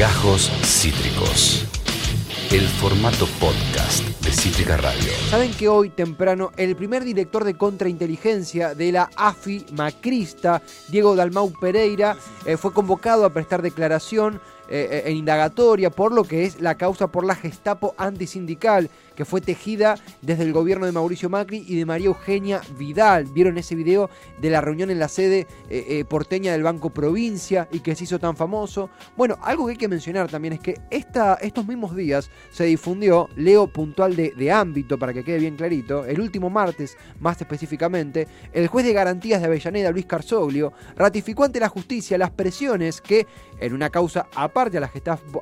Gajos Cítricos. El formato podcast de Cítrica Radio. Saben que hoy temprano el primer director de contrainteligencia de la AFI macrista, Diego Dalmau Pereira, eh, fue convocado a prestar declaración eh, eh, en indagatoria por lo que es la causa por la Gestapo antisindical que fue tejida desde el gobierno de Mauricio Macri y de María Eugenia Vidal. ¿Vieron ese video de la reunión en la sede eh, porteña del Banco Provincia y que se hizo tan famoso? Bueno, algo que hay que mencionar también es que esta, estos mismos días se difundió, leo puntual de, ámbito para que quede bien clarito, el último martes más específicamente, el juez de garantías de Avellaneda, Luis Carzoglio, ratificó ante la justicia las presiones que, en una causa aparte a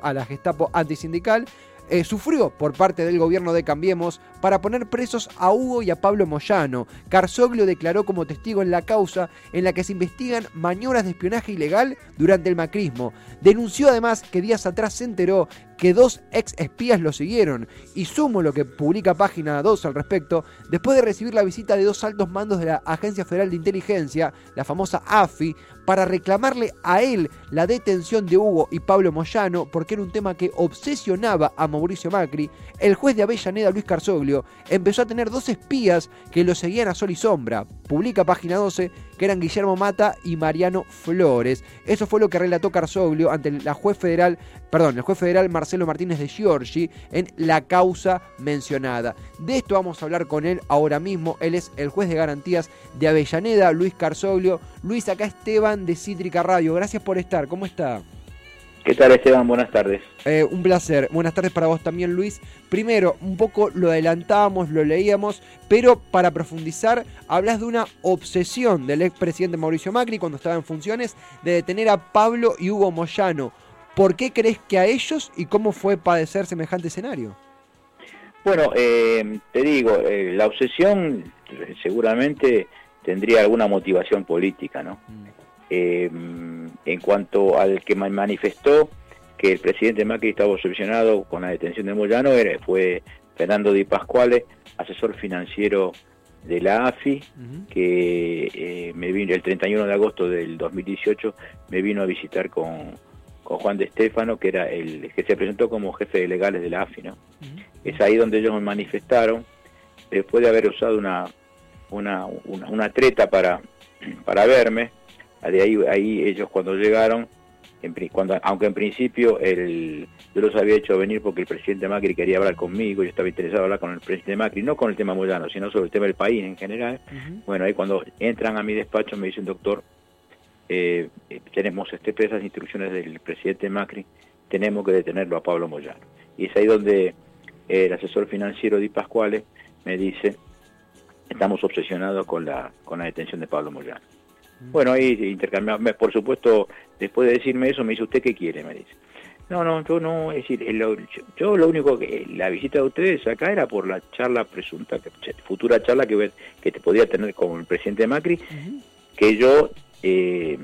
a la Gestapo antisindical, eh, sufrió por parte del gobierno de Cambiemos para poner presos a Hugo y a Pablo Moyano. Carzoglio declaró como testigo en la causa en la que se investigan maniobras de espionaje ilegal durante el macrismo. Denunció además que días atrás se enteró que dos ex espías lo siguieron. Y sumo lo que publica página 2 al respecto, después de recibir la visita de dos altos mandos de la Agencia Federal de Inteligencia, la famosa AFI, para reclamarle a él la detención de Hugo y Pablo Moyano, porque era un tema que obsesionaba a Mauricio Macri, el juez de Avellaneda, Luis Carzoglio, empezó a tener dos espías que lo seguían a sol y sombra. Publica página 12 que eran Guillermo Mata y Mariano Flores. Eso fue lo que relató Carzoglio ante la juez federal, perdón, el juez federal Marcelo Martínez de Giorgi en la causa mencionada. De esto vamos a hablar con él ahora mismo. Él es el juez de garantías de Avellaneda, Luis Carzoglio. Luis, acá Esteban de Cítrica Radio. Gracias por estar. ¿Cómo está? ¿Qué tal Esteban? Buenas tardes. Eh, un placer. Buenas tardes para vos también, Luis. Primero, un poco lo adelantábamos, lo leíamos, pero para profundizar, hablas de una obsesión del expresidente Mauricio Macri cuando estaba en funciones de detener a Pablo y Hugo Moyano. ¿Por qué crees que a ellos y cómo fue padecer semejante escenario? Bueno, eh, te digo, eh, la obsesión seguramente tendría alguna motivación política, ¿no? Mm. Eh, en cuanto al que manifestó que el presidente Macri estaba obsesionado con la detención de Moyano, fue Fernando Di Pascuale, asesor financiero de la AFI, que eh, me vino el 31 de agosto del 2018, me vino a visitar con, con Juan de Estefano, que era el que se presentó como jefe de legales de la AFI. ¿no? Es ahí donde ellos me manifestaron, después de haber usado una, una, una treta para, para verme, de ahí, ahí ellos cuando llegaron, cuando, aunque en principio el, yo los había hecho venir porque el presidente Macri quería hablar conmigo, yo estaba interesado en hablar con el presidente Macri, no con el tema Moyano, sino sobre el tema del país en general. Bueno, ahí cuando entran a mi despacho me dicen, doctor, eh, tenemos este, esas instrucciones del presidente Macri, tenemos que detenerlo a Pablo Moyano. Y es ahí donde el asesor financiero Di Pascuale me dice, estamos obsesionados con la, con la detención de Pablo Moyano. Bueno, ahí intercambiamos, por supuesto, después de decirme eso, me dice, ¿usted qué quiere? Me dice. No, no, yo no, es decir, yo, lo único que, la visita de ustedes acá era por la charla presunta, futura charla que, que te podía tener con el presidente Macri, que yo, eh,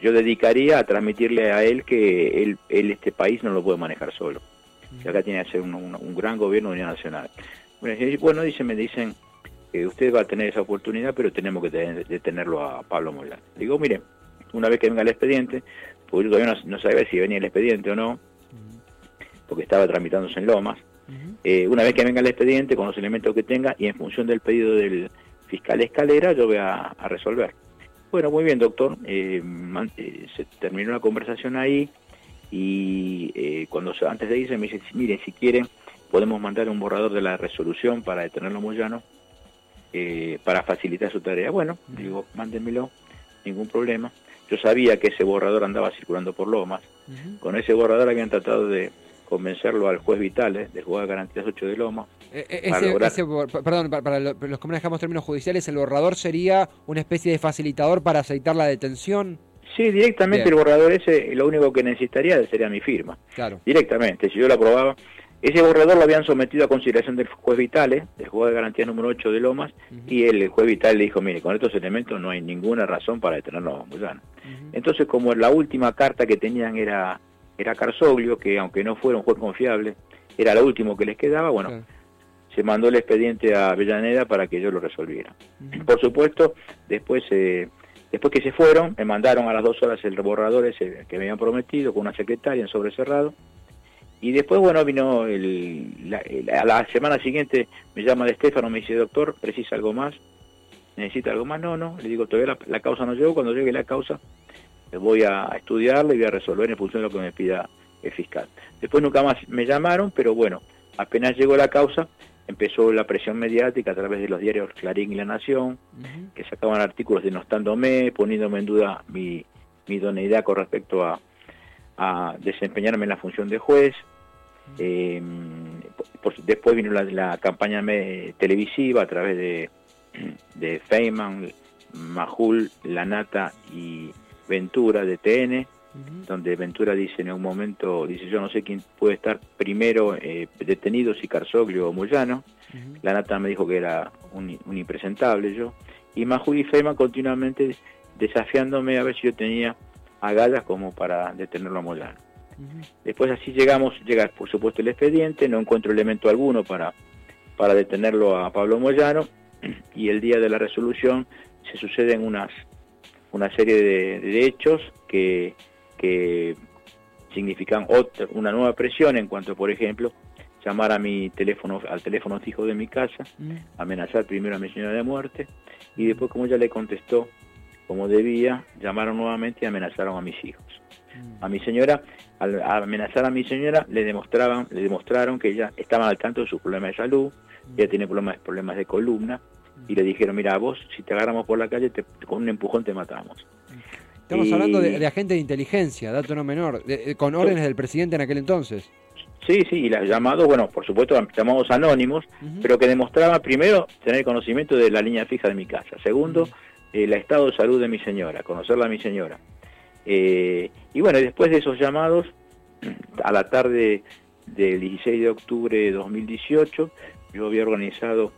yo dedicaría a transmitirle a él que él, este país no lo puede manejar solo, que acá tiene que ser un, un, gran gobierno de unidad nacional. Bueno, dice, me dicen, que usted va a tener esa oportunidad, pero tenemos que detenerlo a Pablo Moyano. Digo, mire, una vez que venga el expediente, porque yo todavía no, sabía si venía el expediente o no, porque estaba tramitándose en Lomas, eh, una vez que venga el expediente, con los elementos que tenga, y en función del pedido del fiscal Escalera, yo voy a, resolver. Bueno, muy bien, doctor. Eh, eh, se terminó la conversación ahí y cuando antes de irse me dice, miren, si quieren, podemos mandar un borrador de la resolución para detenerlo a Moyano eh, para facilitar su tarea. Bueno, digo, mándenmelo, ningún problema. Yo sabía que ese borrador andaba circulando por Lomas. Con ese borrador habían tratado de convencerlo al juez Vitales, del juez de garantías 8 de Lomas. Eh, eh, perdón, para, los que manejamos términos judiciales, ¿el borrador sería una especie de facilitador para aceitar la detención? Sí, directamente el borrador ese, lo único que necesitaría sería mi firma. Claro. Directamente, si yo lo aprobaba, ese borrador lo habían sometido a consideración del juez Vitale, del juez de garantía número 8 de Lomas, y el juez Vitale le dijo, mire, con estos elementos no hay ninguna razón para detenerlo a Moyano. Entonces, como la última carta que tenían era, era Carsoglio, que aunque no fuera un juez confiable, era lo último que les quedaba, bueno, se mandó el expediente a Avellaneda para que yo lo resolviera. Por supuesto, después se Después que se fueron, me mandaron a las dos horas el borrador ese que me habían prometido con una secretaria en sobre cerrado. Y después, bueno, vino el, a la semana siguiente, me llama de Estefano, me dice, doctor, ¿precisa algo más? ¿Necesita algo más? No, no. Le digo, todavía la, causa no llegó. Cuando llegue la causa, voy a estudiarla y voy a resolver en función de lo que me pida el fiscal. Después nunca más me llamaron, pero bueno, apenas llegó la causa, empezó la presión mediática a través de los diarios Clarín y La Nación, que sacaban artículos denostándome, poniéndome en duda mi, mi idoneidad con respecto a, a desempeñarme en la función de juez. Eh, después vino la, campaña televisiva a través de, de Feynman, Majul, Lanata y Ventura de TN, donde Ventura dice en un momento, dice yo no sé quién puede estar primero eh, detenido, si Carzoglio o Moyano. Lanata me dijo que era un, impresentable yo. Y Majul y Feynman continuamente desafiándome a ver si yo tenía agallas como para detenerlo a Moyano. Después así llegamos, llega por supuesto el expediente, no encuentro elemento alguno para, para detenerlo a Pablo Moyano y el día de la resolución se suceden unas, una serie de, hechos que, que significan otra, una nueva presión en cuanto, por ejemplo, llamar a mi teléfono, al teléfono fijo de mi casa, amenazar primero a mi señora de muerte y después como ella le contestó como debía, llamaron nuevamente y amenazaron a mis hijos. A mi señora, al amenazar a mi señora, le demostraban, le demostraron que ella estaba al tanto de sus problemas de salud, ella tiene problemas, problemas de columna, y le dijeron, mira, vos si te agarramos por la calle, te, con un empujón te matamos. Estamos hablando de, agentes de inteligencia, dato no menor, con órdenes del presidente en aquel entonces. Sí, sí, y los llamados, bueno, por supuesto, llamados anónimos, pero que demostraban primero tener conocimiento de la línea fija de mi casa. Segundo, el estado de salud de mi señora, conocerla a mi señora. Eh, y bueno, después de esos llamados, a la tarde del 16 de octubre de 2018, yo había organizado,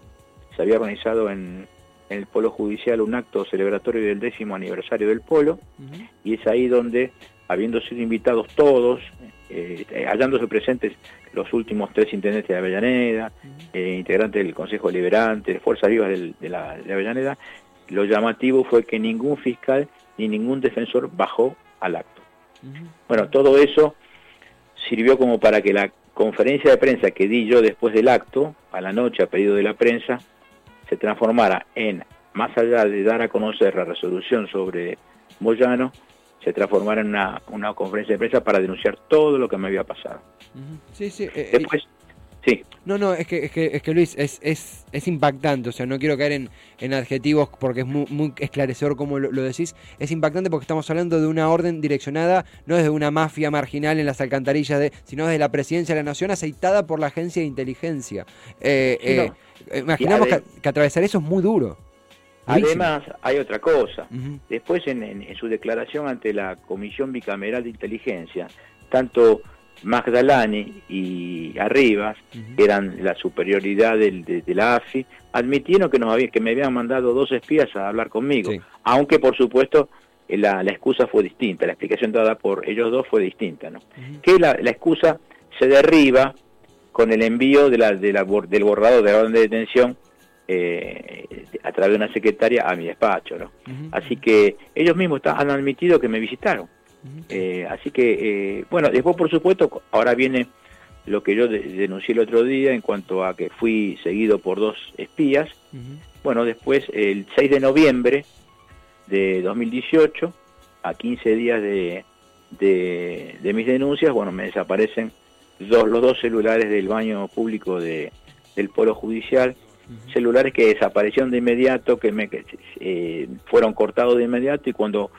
se había organizado en, el Polo Judicial un acto celebratorio del décimo aniversario del Polo, y es ahí donde, habiendo sido invitados todos, eh, hallándose presentes los últimos tres intendentes de Avellaneda, eh, integrantes del Consejo Liberante, Fuerzas Vivas de, la, de Avellaneda, lo llamativo fue que ningún fiscal ni ningún defensor bajó al acto. Bueno, todo eso sirvió como para que la conferencia de prensa que di yo después del acto, a la noche a pedido de la prensa, se transformara en, más allá de dar a conocer la resolución sobre Moyano, se transformara en una, una conferencia de prensa para denunciar todo lo que me había pasado. Sí, sí. Eh, después, Sí. No, no, es que, es que, es que Luis, es, es, es impactante, o sea, no quiero caer en, en adjetivos porque es muy, muy esclarecedor como lo, decís, es impactante porque estamos hablando de una orden direccionada, no desde una mafia marginal en las alcantarillas, de, sino desde la presidencia de la nación aceitada por la agencia de inteligencia. Eh, eh, imaginamos que, atravesar eso es muy duro. Además, hay otra cosa. Después, en, en, su declaración ante la Comisión Bicameral de Inteligencia, tanto Magdalani y Arribas, que eran la superioridad de, la AFI, admitieron que, nos había, que me habían mandado dos espías a hablar conmigo, aunque por supuesto eh, la, excusa fue distinta, la explicación dada por ellos dos fue distinta, ¿no? Que la, excusa se derriba con el envío de la, del borrador de la orden de detención eh, a través de una secretaria a mi despacho, ¿no? Así que ellos mismos han admitido que me visitaron. Eh, así que, eh, bueno, después por supuesto, ahora viene lo que yo denuncié el otro día en cuanto a que fui seguido por dos espías. Bueno, después, el 6 de noviembre de 2018, a 15 días de, de, mis denuncias, bueno, me desaparecen dos, los dos celulares del baño público de, del Polo Judicial, celulares que desaparecieron de inmediato, que me eh, fueron cortados de inmediato y cuando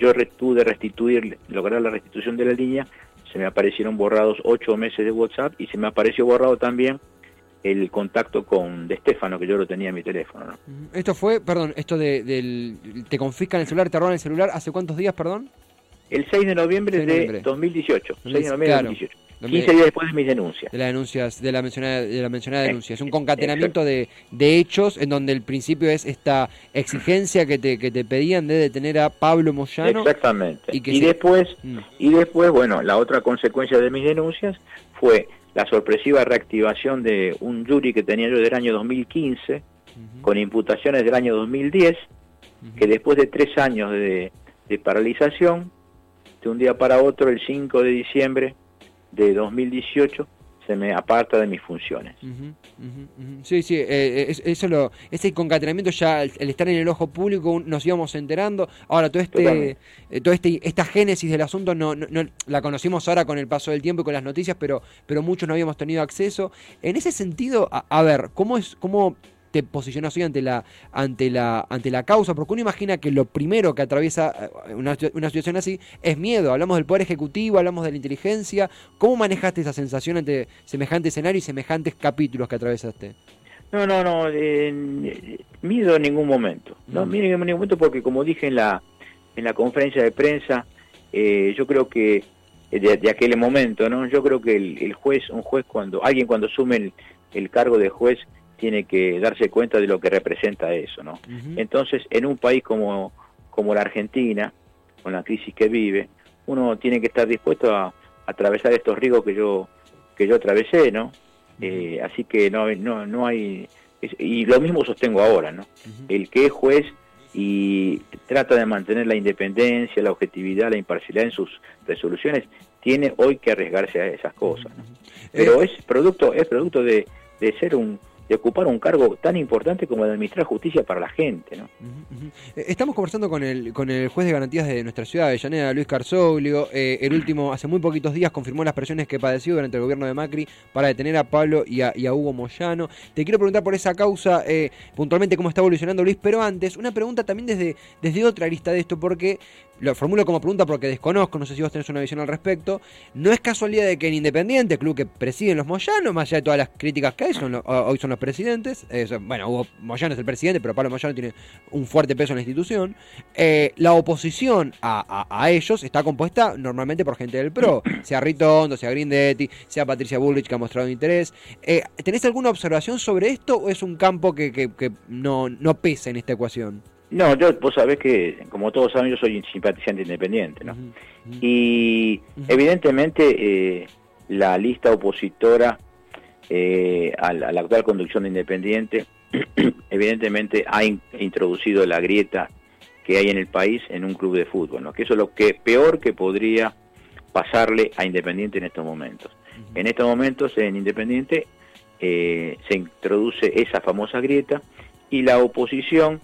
yo pude restituir, lograr la restitución de la línea, se me aparecieron borrados ocho meses de WhatsApp y se me apareció borrado también el contacto con De Stefano, que yo lo tenía en mi teléfono. Esto fue, perdón, esto de, del, te confiscan el celular, te roban el celular, ¿hace cuántos días, perdón? El 6 de noviembre, de, 2018. 6 de noviembre de 2018. 15 días después de mis denuncias. De las denuncias, de la mencionada, de la mencionada denuncia. Es un concatenamiento de, de, hechos en donde el principio es esta exigencia que te, que te pedían de detener a Pablo Moyano. Exactamente. Y, después, mm. y después, bueno, la otra consecuencia de mis denuncias fue la sorpresiva reactivación de un jury que tenía yo del año 2015, con imputaciones del año 2010, que después de tres años de, de paralización, de un día para otro, el 5 de diciembre de 2018, se me aparta de mis funciones. Sí, sí, eh, eh, eso lo, ese concatenamiento ya, el, estar en el ojo público, nos íbamos enterando. Ahora, todo este, eh, todo este, esta génesis del asunto no, no, la conocimos ahora con el paso del tiempo y con las noticias, pero, pero muchos no habíamos tenido acceso. En ese sentido, a, a ver, ¿cómo es, cómo te posicionas hoy ante la, ante la, ante la causa, porque uno imagina que lo primero que atraviesa eh, una, situación así es miedo. Hablamos del poder ejecutivo, hablamos de la inteligencia. ¿Cómo manejaste esa sensación ante semejante escenario y semejantes capítulos que atravesaste? No, no, no, miedo en ningún momento. No, miedo en ningún momento porque como dije en la, en la conferencia de prensa, eh, yo creo que de, aquel momento, ¿no? Yo creo que el, juez, un juez cuando, alguien cuando asume el cargo de juez, tiene que darse cuenta de lo que representa eso, ¿no? Entonces, en un país como, como la Argentina, con la crisis que vive, uno tiene que estar dispuesto a, atravesar estos riesgos que yo que yo atravesé, ¿no? Eh, así que no, no, no hay... y lo mismo sostengo ahora, ¿no? El que es juez y trata de mantener la independencia, la objetividad, la imparcialidad en sus resoluciones, tiene hoy que arriesgarse a esas cosas. ¿no? Pero eh, es producto, es producto de, de ser un, de ocupar un cargo tan importante como el de administrar justicia para la gente. ¿no? Eh, estamos conversando con el, con el juez de garantías de nuestra ciudad, de Llanera, Luis Carzoglio. Eh, el último, hace muy poquitos días, confirmó las presiones que padeció durante el gobierno de Macri para detener a Pablo y a, Hugo Moyano. Te quiero preguntar por esa causa, eh, puntualmente, cómo está evolucionando Luis, pero antes, una pregunta también desde, desde otra lista de esto, porque lo formulo como pregunta porque desconozco, no sé si vos tenés una visión al respecto. No es casualidad de que en Independiente, club que presiden los Moyanos, más allá de todas las críticas que hay, son hoy son los presidentes. bueno, Hugo Moyano es el presidente, pero Pablo Moyano tiene un fuerte peso en la institución. Eh, la oposición a, ellos está compuesta normalmente por gente del PRO, sea Ritondo, sea Grindetti, sea Patricia Bullrich, que ha mostrado interés. Eh, ¿Tenés alguna observación sobre esto o es un campo que, que no, no pesa en esta ecuación? No, yo, vos sabés que, como todos saben, yo soy simpatizante independiente, ¿no? Y evidentemente eh, la lista opositora eh, a, la, actual conducción de Independiente, evidentemente ha introducido la grieta que hay en el país en un club de fútbol, ¿no? Que eso es lo que peor que podría pasarle a Independiente en estos momentos. En estos momentos en Independiente eh, se introduce esa famosa grieta y la oposición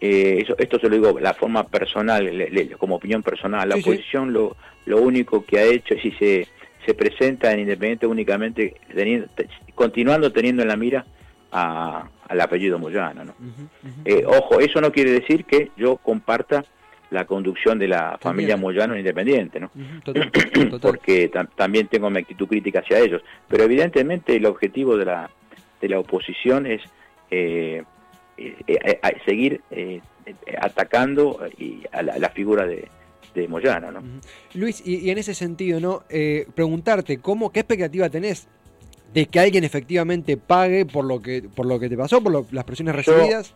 eh, eso, esto se lo digo la forma personal, como opinión personal, la oposición lo, lo único que ha hecho es si se, se presenta en Independiente únicamente teniendo, continuando teniendo en la mira a, al apellido Moyano. ¿no? Eh, ojo, eso no quiere decir que yo comparta la conducción de la familia Moyano en Independiente, ¿no? porque también tengo mi actitud crítica hacia ellos, pero evidentemente el objetivo de la, de la oposición es... Eh, seguir eh, atacando a la, figura de, Moyano. ¿no? Luis, y, en ese sentido, ¿no? preguntarte, ¿cómo, ¿qué expectativa tenés de que alguien efectivamente pague por lo que, por lo que te pasó, por las presiones recibidas?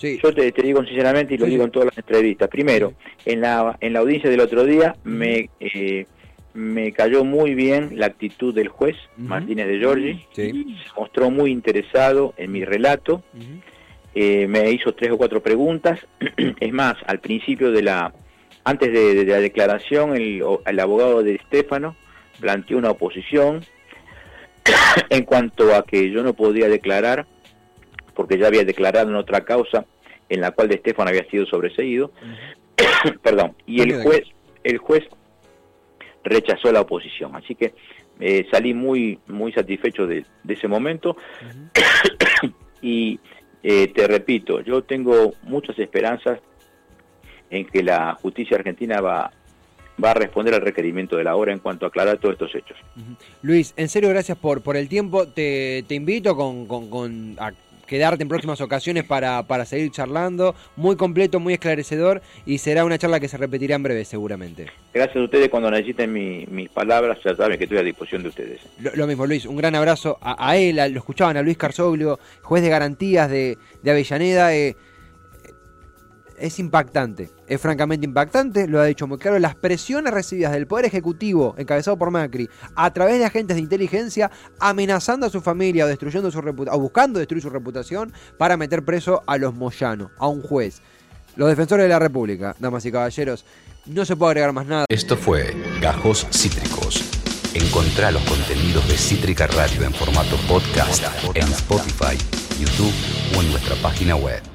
Yo te, digo sinceramente y lo digo en todas las entrevistas. Primero, en la, en la audiencia del otro día me, me cayó muy bien la actitud del juez Martínez de Giorgi. Se mostró muy interesado en mi relato. Eh, me hizo tres o cuatro preguntas. es más, al principio de la, antes de, la declaración, el, abogado de Estefano planteó una oposición en cuanto a que yo no podía declarar, porque ya había declarado en otra causa en la cual de Estefano había sido sobreseído. Perdón. Y el juez, el juez rechazó la oposición. Así que eh, salí muy, muy satisfecho de, ese momento. y eh, te repito, yo tengo muchas esperanzas en que la justicia argentina va, va a responder al requerimiento de la hora en cuanto a aclarar todos estos hechos. Luis, en serio, gracias por, por el tiempo. Te, te invito con, con, a quedarte en próximas ocasiones para, para seguir charlando. Muy completo, muy esclarecedor y será una charla que se repetirá en breve seguramente. Gracias a ustedes cuando necesiten mis palabras, ya saben que estoy a disposición de ustedes. Lo, mismo, Luis, un gran abrazo a, él, lo escuchaban a Luis Carzoglio, juez de garantías de, de Avellaneda. Eh, es impactante, es francamente impactante, lo ha dicho muy claro, las presiones recibidas del Poder Ejecutivo, encabezado por Macri, a través de agentes de inteligencia, amenazando a su familia o, destruyendo su o buscando destruir su reputación para meter preso a los Moyano, a un juez. Los defensores de la República, damas y caballeros. No se puede agregar más nada. Esto fue Gajos Cítricos. Encontrá los contenidos de Cítrica Radio en formato podcast en Spotify, YouTube o en nuestra página web.